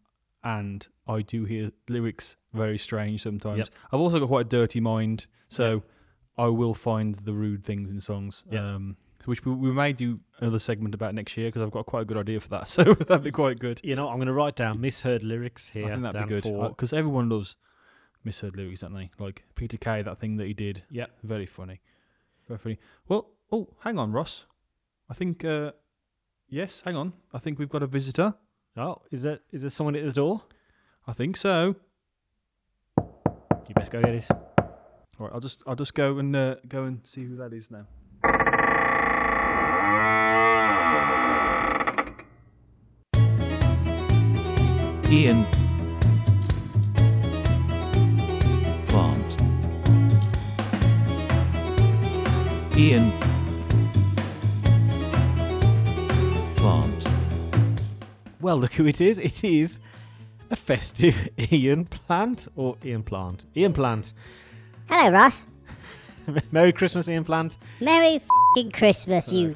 and I do hear lyrics very strange sometimes. Yep. I've also got quite a dirty mind, so I will find the rude things in songs. Yep. Um, which we, we may do another segment about next year because I've got quite a good idea for that. *laughs* So that'd be quite good. You know, I'm going to write down misheard lyrics here. I think that'd be good because everyone loves misheard lyrics, don't they? Like Peter Kay, that thing that he did, yeah. very funny, very funny. Well, oh, hang on, Ross. I think uh, yes, hang on. I think we've got a visitor. Oh, is there is there someone at the door? I think so. You best go get it. All right, I'll just I'll just go and uh, go and see who that is now. Ian Plant Ian Well, look who it is. It is a festive *laughs* Ian Plant or Ian Plant. Ian Plant. Hello, Ross. *laughs* Merry Christmas, Ian Plant. Merry fing Christmas, you.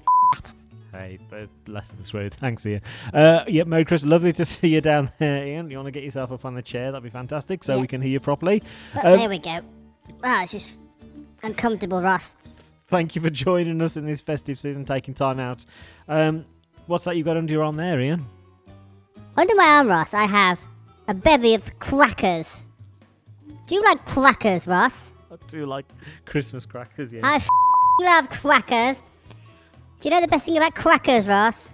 Hey, uh, less than swear. Thanks, Ian. Uh, yeah, Merry Christmas. Lovely to see you down *laughs* there, Ian. You want to get yourself up on the chair? That'd be fantastic, so Yeah. we can hear you properly. Um, there we go. Wow, this is uncomfortable, Ross. Thank you for joining us in this festive season, taking time out. Um, what's that you've got under your arm there, Ian? Under my arm, Ross, I have a bevy of crackers. Do you like crackers, Ross? I do like Christmas crackers, yeah. I f- love crackers. Do you know the best thing about crackers, Ross?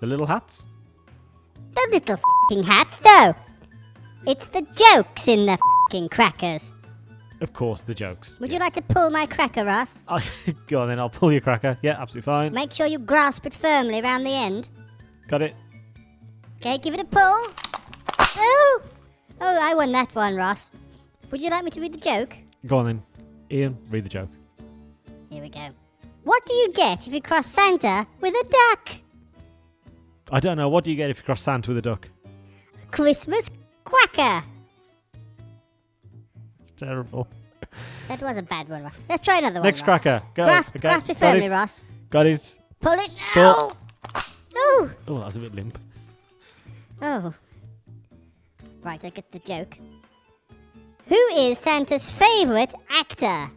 the little hats? The little fing hats, no. It's the jokes in the fing crackers. Of course, the jokes. Would you like to pull my cracker, Ross? *laughs* I, go on then, I'll pull your cracker. Yeah, absolutely fine. Make sure you grasp it firmly around the end. Got it. Okay, give it a pull. Oh! Oh, I won that one, Ross. Would you like me to read the joke? Go on then. Ian, read the joke. Here we go. What do you get if you cross Santa with a duck? I don't know. What do you get if you cross Santa with a duck? Christmas quacker. It's terrible. *laughs* That was a bad one, Ross. Let's try another one. Next Ross. cracker. Go. Grasp, Okay, grasp it firmly. Ross. Got it. Pull it Pull. now. Oh, Oh, that was a bit limp. Oh. Right, I get the joke. Who is Santa's favourite actor?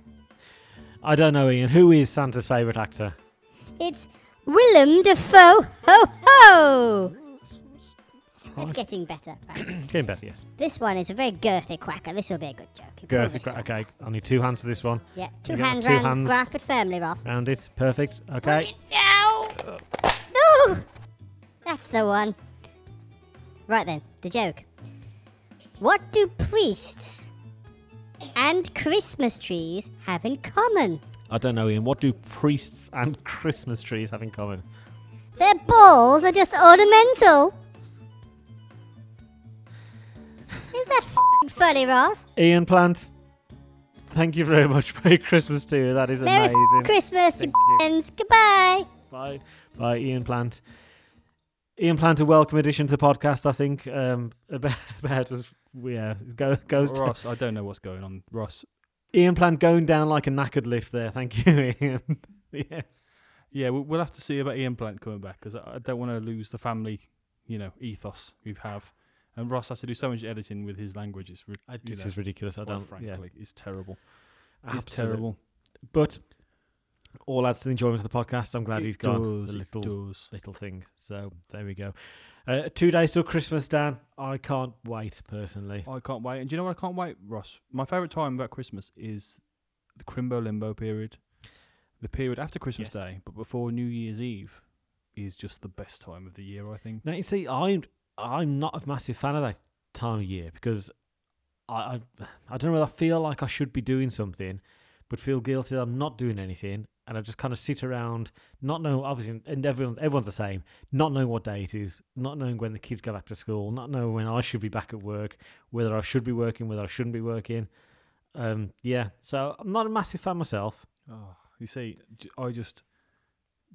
I don't know, Ian. Who is Santa's favourite actor? It's Willem Dafoe. Ho ho! It's getting better. Right. *coughs* Getting better, yes. This one is a very girthy quacker. This will be a good joke. You pull Girth, this cra- up. okay, I need two hands for this one. Yeah, two You got hands two round. hands. Grasp it firmly, Ross. Round it. Perfect. Okay. No! Uh. No! That's the one. Right then, the joke. What do priests and Christmas trees have in common? I don't know, Ian. What do priests and *laughs* Christmas trees have in common? Their balls are just ornamental. Is that f***ing funny, Ross? Ian Plant, thank you very much. *laughs* Merry Christmas to you. That is Merry amazing. Christmas, you you. Goodbye. Bye. Bye, Ian Plant. Ian Plant, a welcome addition to the podcast, I think. Um, *laughs* about, about as yeah, go, goes to Ross, I don't know what's going on. Ross, Ian Plant going down like a knackered lift there. Thank you, *laughs* Ian. yes. yeah, we- we'll have to see about Ian Plant coming back because I don't want to lose the family, you know, ethos we have. And Ross has to do so much editing with his language. It's, ri- this know, is ridiculous. I don't. frankly, it's terrible. yeah, It's terrible. But all adds to the enjoyment of the podcast. I'm glad It he's gone. does, the it little little thing. So there we go. Uh, two days till Christmas, Dan. I can't wait personally. I can't wait. And do you know what I can't wait, Ross? My favourite time about Christmas is the Crimbo Limbo period. The period after Christmas Yes. Day, but before New Year's Eve, is just the best time of the year, I think. Now you see, I'm I'm not a massive fan of that time of year because I I, I don't know whether I feel like I should be doing something, but feel guilty that I'm not doing anything, and I just kind of sit around, not knowing obviously, and everyone everyone's the same, not knowing what day it is, not knowing when the kids go back to school, not knowing when I should be back at work, whether I should be working, whether I shouldn't be working. Um, yeah, so I'm not a massive fan myself. Oh, you see, I just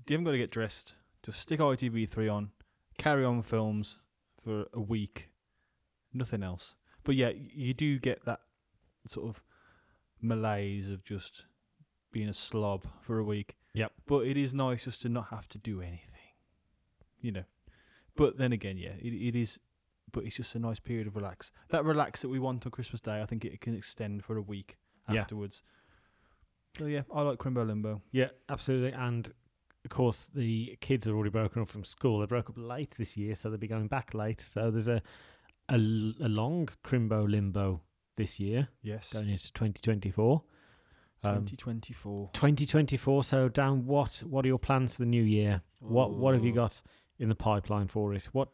you haven't got to get dressed. Just stick ITV3 on, carry on films for a week, nothing else. But yeah, you do get that sort of malaise of just being a slob for a week. Yep. But it is nice just to not have to do anything, you know. But then again, yeah, it, it is. But it's just a nice period of relax. That relax that we want on Christmas Day, I think it can extend for a week Yeah. afterwards. So yeah, I like Crimbo Limbo. Yeah, absolutely. And of course, the kids are already broken up from school. They broke up late this year, so they'll be going back late. So there's a a long Crimbo limbo this year, Yes. going into 2024. Um, 2024. 2024. So, Dan, what what are your plans for the new year? What what have you got in the pipeline for it? What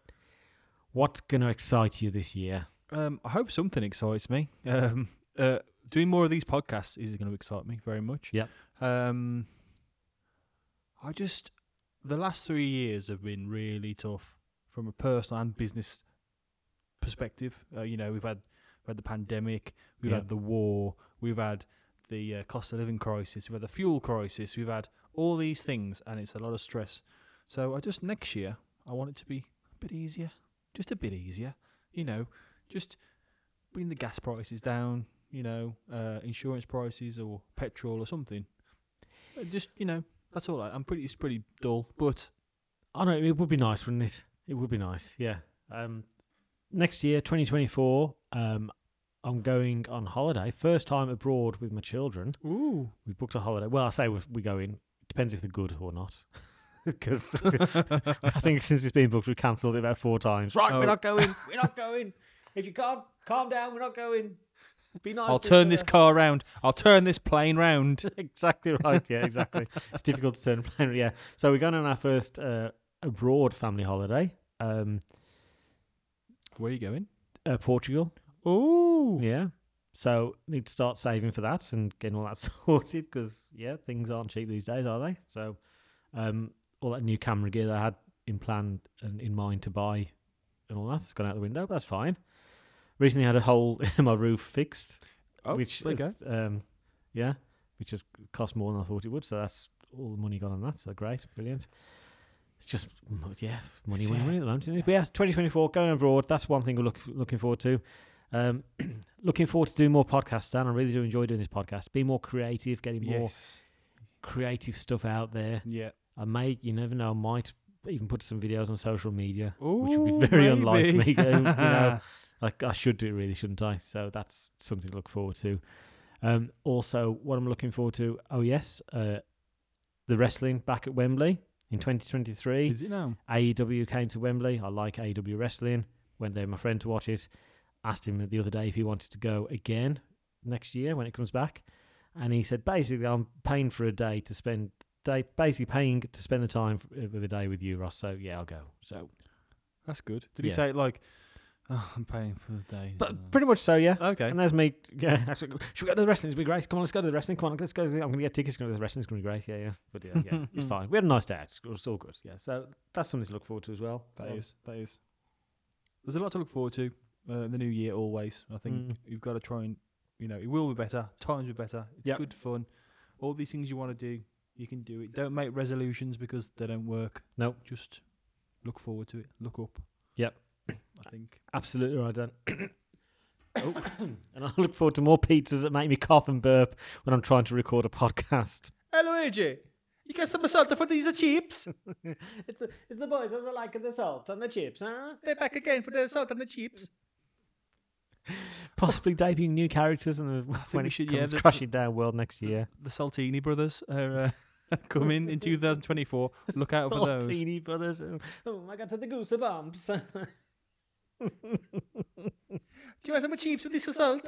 what's going to excite you this year? Um, I hope something excites me. *laughs* Um, uh, doing more of these podcasts is going to excite me very much. Yep. Um, I just the last three years have been really tough from a personal and business perspective. Uh, you know, we've had we've had the pandemic, we've had the war, we've had the uh, cost of living crisis, we've had the fuel crisis, we've had all these things, and it's a lot of stress. So I just next year I want it to be a bit easier, just a bit easier. You know, just bring the gas prices down. You know, uh, insurance prices or petrol or something. Uh, Just you know, that's all. I, I'm pretty. It's pretty dull, but I know it would be nice, wouldn't it? It would be nice, yeah. Um, next year, 2024, um, I'm going on holiday. First time abroad with my children. ooh, We booked a holiday. Well, I say we we go in. Depends if they're good or not. *laughs* Because *laughs* I think since it's been booked, we've cancelled it about four times. Right, Oh. we're not going. *laughs* We're not going. If you can't calm down, we're not going. Be nice. I'll turn this car round. I'll turn this plane round. exactly right. Yeah, exactly. it's difficult to turn a plane. Yeah. So we're going on our first uh, abroad family holiday. Um, Where are you going? uh, Portugal. Ooh, Yeah. So need to start saving for that and getting all that *laughs* sorted because yeah, things aren't cheap these days, are they? So, um, all that new camera gear that I had in plan and in mind to buy and all that's gone out the window. But that's fine. Recently had a hole in my roof fixed, oh, which there you go. is, um, yeah, which has cost more than I thought it would. So that's all the money gone on that. So great, brilliant. It's just yeah, money, money, money at the moment. Isn't it? But yeah, 2024 going abroad. That's one thing we're look, looking forward to. Um, *clears throat* looking forward to doing more podcasts, Dan. I really do enjoy doing this podcast. Be more creative, getting more Yes. creative stuff out there. Yeah. I may, you never know, I might even put some videos on social media, Ooh, which would be very unlike me. You know, *laughs* like I should do it, really, shouldn't I? So that's something to look forward to. Um, also, what I'm looking forward to, oh yes, uh, the wrestling back at Wembley in 2023. Is it now? AEW came to Wembley. I like AEW wrestling. Went there with my friend to watch it. Asked him the other day if he wanted to go again next year when it comes back, and he said basically I'm paying for a day to spend day basically paying to spend the time with a day with you, Ross. So yeah, I'll go. So That's good. Did he Yeah. say like Oh, I'm paying for the day. But pretty much so, yeah. okay. And there's me. Yeah, *laughs* actually, should we go to the wrestling? It's going to be great. Come on, let's go to the wrestling. Come on, let's go. I'm going to get tickets. Go to the wrestling. It's going to be great. Yeah, yeah. But yeah, yeah, it's *laughs* fine. We had a nice day. It's, it's all good. Yeah, so that's something to look forward to as well. That Um, is. That is. There's a lot to look forward to. Uh, in the new year, always. I think Mm. you've got to try and, you know, it will be better. Times will be better. It's Yep. good fun. All these things you want to do, you can do it. Don't make resolutions because they don't work. Nope. Just look forward to it. Look up. Yep. *coughs* I think. Absolutely right, Dan. *coughs* oh. *coughs* and I look forward to more pizzas that make me cough and burp when I'm trying to record a podcast. Hello, AJ. You get some salt for these chips. *laughs* it's, the, it's the boys that like the salt and the chips, huh? They're back again for the salt and the chips. *laughs* Possibly debuting new characters and the, when we it should, comes yeah, the- crashing down world next year. The Saltini brothers are uh, *laughs* coming in 2024. *laughs* Look out for those. Saltini brothers. Oh, oh, I got to the goosebumps. Do you have some chips with this uh?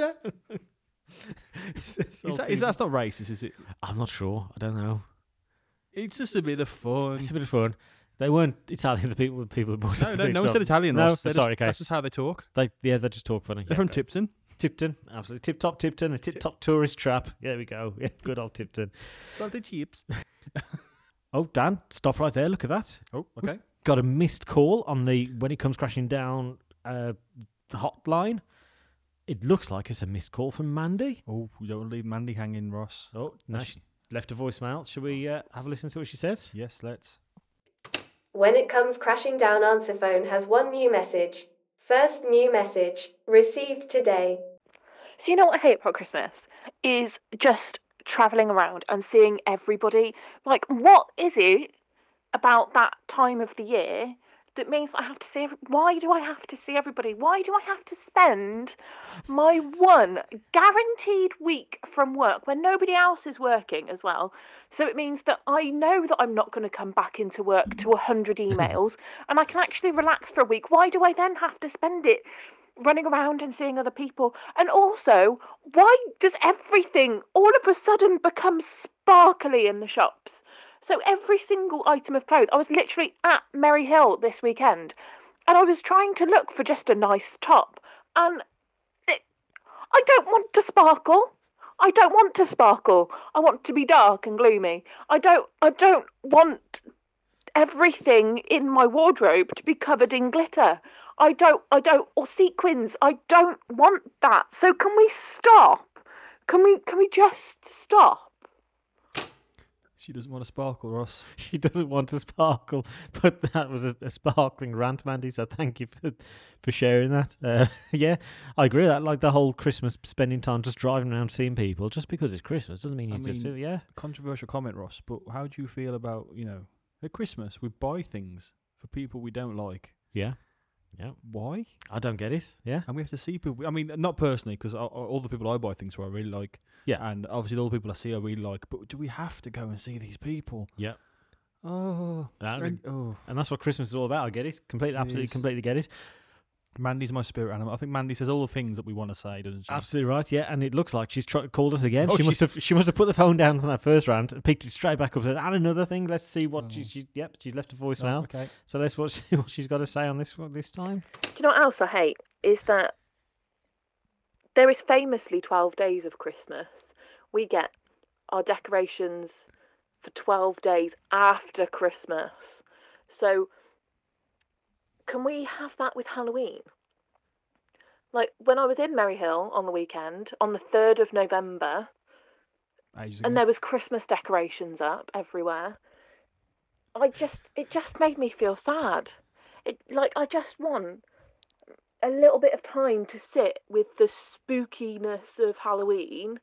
Is that, is that not racist? Is it? I'm not sure. I don't know. It's just a bit of fun. It's a bit of fun. They weren't Italian. *laughs* The people, the people that bought No, it. no, no one said Italian. No, Ross. They're sorry. just, okay. That's just how they talk. They, yeah, they just talk funny. They're Yeah, from go. Tipton. Tipton, absolutely. Tip top Tipton, a tip top tourist trap. Yeah, there we go. Yeah, good old Tipton. Salted chips. *laughs* Oh, Dan, stop right there. Look at that. Oh, okay. Got a missed call on the when it comes crashing down uh, the hotline. It looks like it's a missed call from Mandy. Oh, we don't want to leave Mandy hanging, Ross. Oh, no, she left a voicemail. Shall we uh, have a listen to what she says? Yes, let's. When it comes crashing down answer phone has one new message. First new message received today. So you know what I hate about Christmas is just traveling around and seeing everybody. Like, what is it about that time of the year that means I have to see? Every- Why do I have to see everybody? Why do I have to spend my one guaranteed week from work when nobody else is working as well? So it means that I know that I'm not going to come back into work to 100 emails and I can actually relax for a week. Why do I then have to spend it running around and seeing other people? And also, why does everything all of a sudden become sparkly in the shops? So every single item of clothes, I was literally at Merry Hill this weekend and I was trying to look for just a nice top and it, I don't want to sparkle. I don't want to sparkle. I want to be dark and gloomy. I don't I don't want everything in my wardrobe to be covered in glitter. I don't I don't or sequins. I don't want that. So can we stop? Can we can we just stop? *laughs* She doesn't want to sparkle, Ross. She doesn't want to sparkle, but that was a, a sparkling rant, Mandy. So thank you for for sharing that. Uh, *laughs* yeah, I agree with that. Like the whole Christmas spending time just driving around seeing people just because it's Christmas doesn't mean you I just mean- yeah. Controversial comment, Ross, but how do you feel about, you know, at Christmas we buy things for people we don't like? Yeah. Yeah. Why? I don't get it. Yeah. And we have to see people. I mean, not personally, because all the people I buy things for I really like. Yeah. And obviously, all the people I see I really like. But do we have to go and see these people? Yeah. Oh. That- and- oh. And that's what Christmas is all about. I get it. Completely, It absolutely, is. completely get it. Mandy's my spirit animal. I think Mandy says all the things that we want to say, doesn't she? Absolutely right. Yeah, and it looks like she's tr- called us again. Oh, she must have. She must have put the phone down from that first round and picked it straight back up. And said, and another thing. Let's see what oh. she, she. Yep, she's left a voicemail. Oh, okay. So let's watch see *laughs* what she's got to say on this one this time. Do you know what else I hate? Is that there is famously 12 days of Christmas. We get our decorations for 12 days after Christmas. So, can we have that with Halloween? Like, when I was in Merry Hill on the weekend, on the 3rd of November, and there was Christmas decorations up everywhere. I just it just made me feel sad. It like I just want a little bit of time to sit with the spookiness of Halloween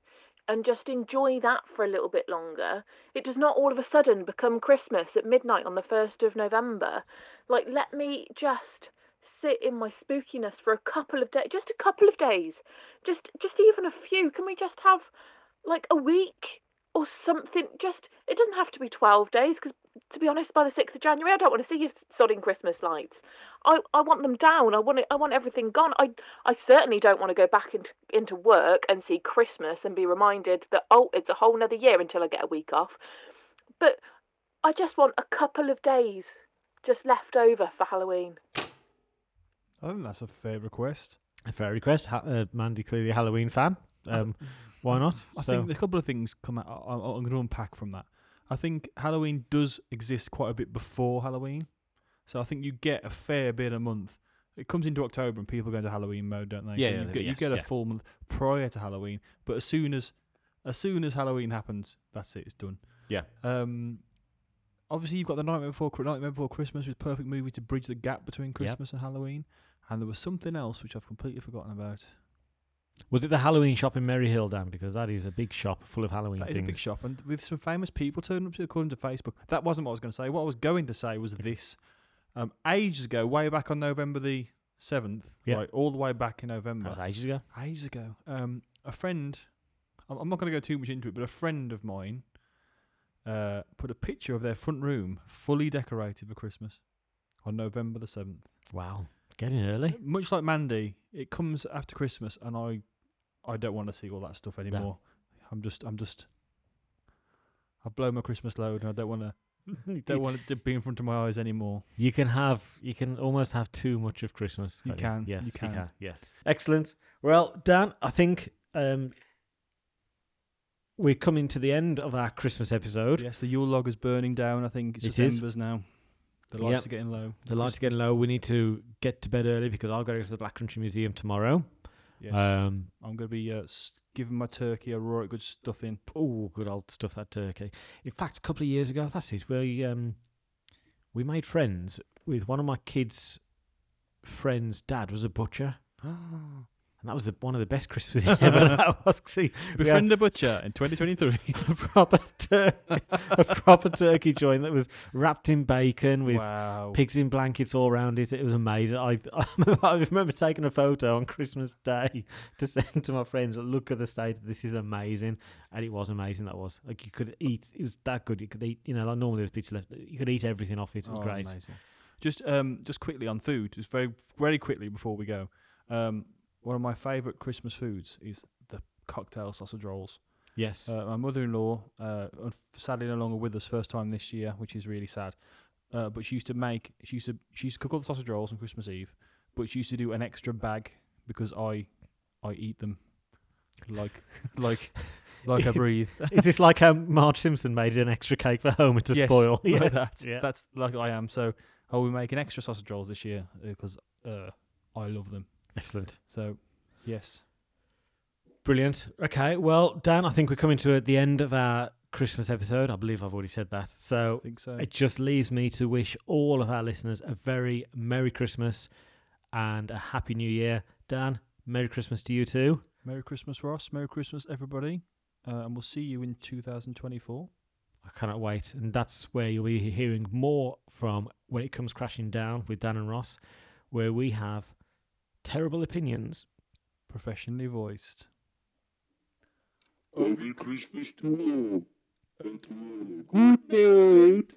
and just enjoy that for a little bit longer. It does not all of a sudden become Christmas at midnight on the 1st of November. Like let me just sit in my spookiness for a couple of days, just a couple of days. Just just even a few. Can we just have like a week or something. Just it doesn't have to be twelve days because to be honest, by the sixth of January, I don't want to see you sodding Christmas lights. I, I want them down. I want it. I want everything gone. I I certainly don't want to go back into into work and see Christmas and be reminded that oh, it's a whole nother year until I get a week off. But I just want a couple of days just left over for Halloween. I think that's a fair request. A fair request. Ha- uh, Mandy, clearly a Halloween fan. Um, *laughs* why not? I So- think a couple of things come out. I, I'm going to unpack from that. I think Halloween does exist quite a bit before Halloween, so I think you get a fair bit a month. It comes into October and people go into Halloween mode, don't they? Yeah, so yeah, you they- get, you yes, get a yeah. full month prior to Halloween. But as soon as as soon as Halloween happens, that's it. It's done. Yeah. Um. Obviously, you've got the Nightmare Before Nightmare Before Christmas, with perfect movie to bridge the gap between Christmas and Halloween. And there was something else which I've completely forgotten about. Was it the Halloween shop in Merry Hill, Dan? Because that is a big shop full of Halloween That is things. a big shop, and with some famous people turning up to according to Facebook. That wasn't what I was going to say. What I was going to say was this: um, ages ago, way back on November the seventh, Yeah. right, all the way back in That November, was ages ago. ages ago, um, a friend. I'm I'm not going to go too much into it, but a friend of mine uh, put a picture of their front room fully decorated for Christmas on November the seventh. Wow. Getting early. Much like Mandy, it comes after Christmas, and I, I don't want to see all that stuff anymore. I'm just, I'm just, I've blown my Christmas load, and I don't want to, *laughs* don't want it to be in front of my eyes anymore. You can have, you can almost have too much of Christmas. You can, Yes, you can. Yes. Excellent. Well, Dan, I think um, we're coming to the end of our Christmas episode. Yes, the Yule log is burning down. I think it's It just embers now. The Yep. lights are getting low. The lights are getting low. We need to get to bed early because I've got to go to the Black Country Museum tomorrow. Yes, Um, I'm going to be uh, giving my turkey a right good stuffing. oh, good old stuff that turkey. In fact, a couple of years ago, that's it. We um, we made friends with one of my kids' friends' dad was a butcher, *gasps* and that was the, one of the best Christmases *laughs* *laughs* ever. that was see, Befriend a butcher in 2023. *laughs* a proper turkey, a proper turkey joint that was wrapped in bacon with wow. pigs in blankets all around it. It was amazing. I I remember taking a photo on Christmas Day to send to my friends. Look at the state. This is amazing, and it was amazing. That was like you could eat. It was that good. You could eat. You know, like normally there's pizza left. You could eat everything off it. It was Oh, great. amazing. Just um, just quickly on food, just very very quickly before we go. Um, one of my favourite Christmas foods is the cocktail sausage rolls. Yes. Uh, my mother-in-law, uh, sadly no longer with us, first time this year, which is really sad. Uh, but she used to make, she used to, she used to cook all the sausage rolls on Christmas Eve. But she used to do an extra bag because I, I eat them, like, *laughs* like, like I *laughs* breathe. *laughs* is this like how Marge Simpson made an extra cake for Homer to Yes, spoil? like Yes. that. Yeah. That's like I am. So I will be making extra sausage rolls this year because uh, I love them. Excellent. So, yes. Brilliant. Okay, well, Dan, I think we're coming to the end of our Christmas episode. I believe I've already said that. So so. it just leaves me to wish all of our listeners a very Merry Christmas and a Happy New Year. Dan, Merry Christmas to you too. Merry Christmas, Ross. Merry Christmas, everybody. Uh, and we'll see you in 2024. I cannot wait. And that's where you'll be hearing more from when it comes crashing down with Dan and Ross, where we have terrible opinions. Professionally voiced. Merry Christmas to all, and to all good night.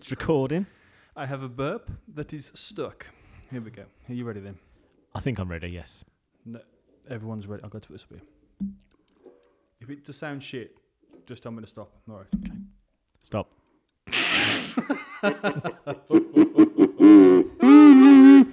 It's recording. I have a burp that is stuck. Here we go. Are you ready then? I think I'm ready, yes. No, everyone's ready. I'll go to this. If it just sounds shit, just tell me to stop. All right. Okay. Stop. *laughs* *laughs*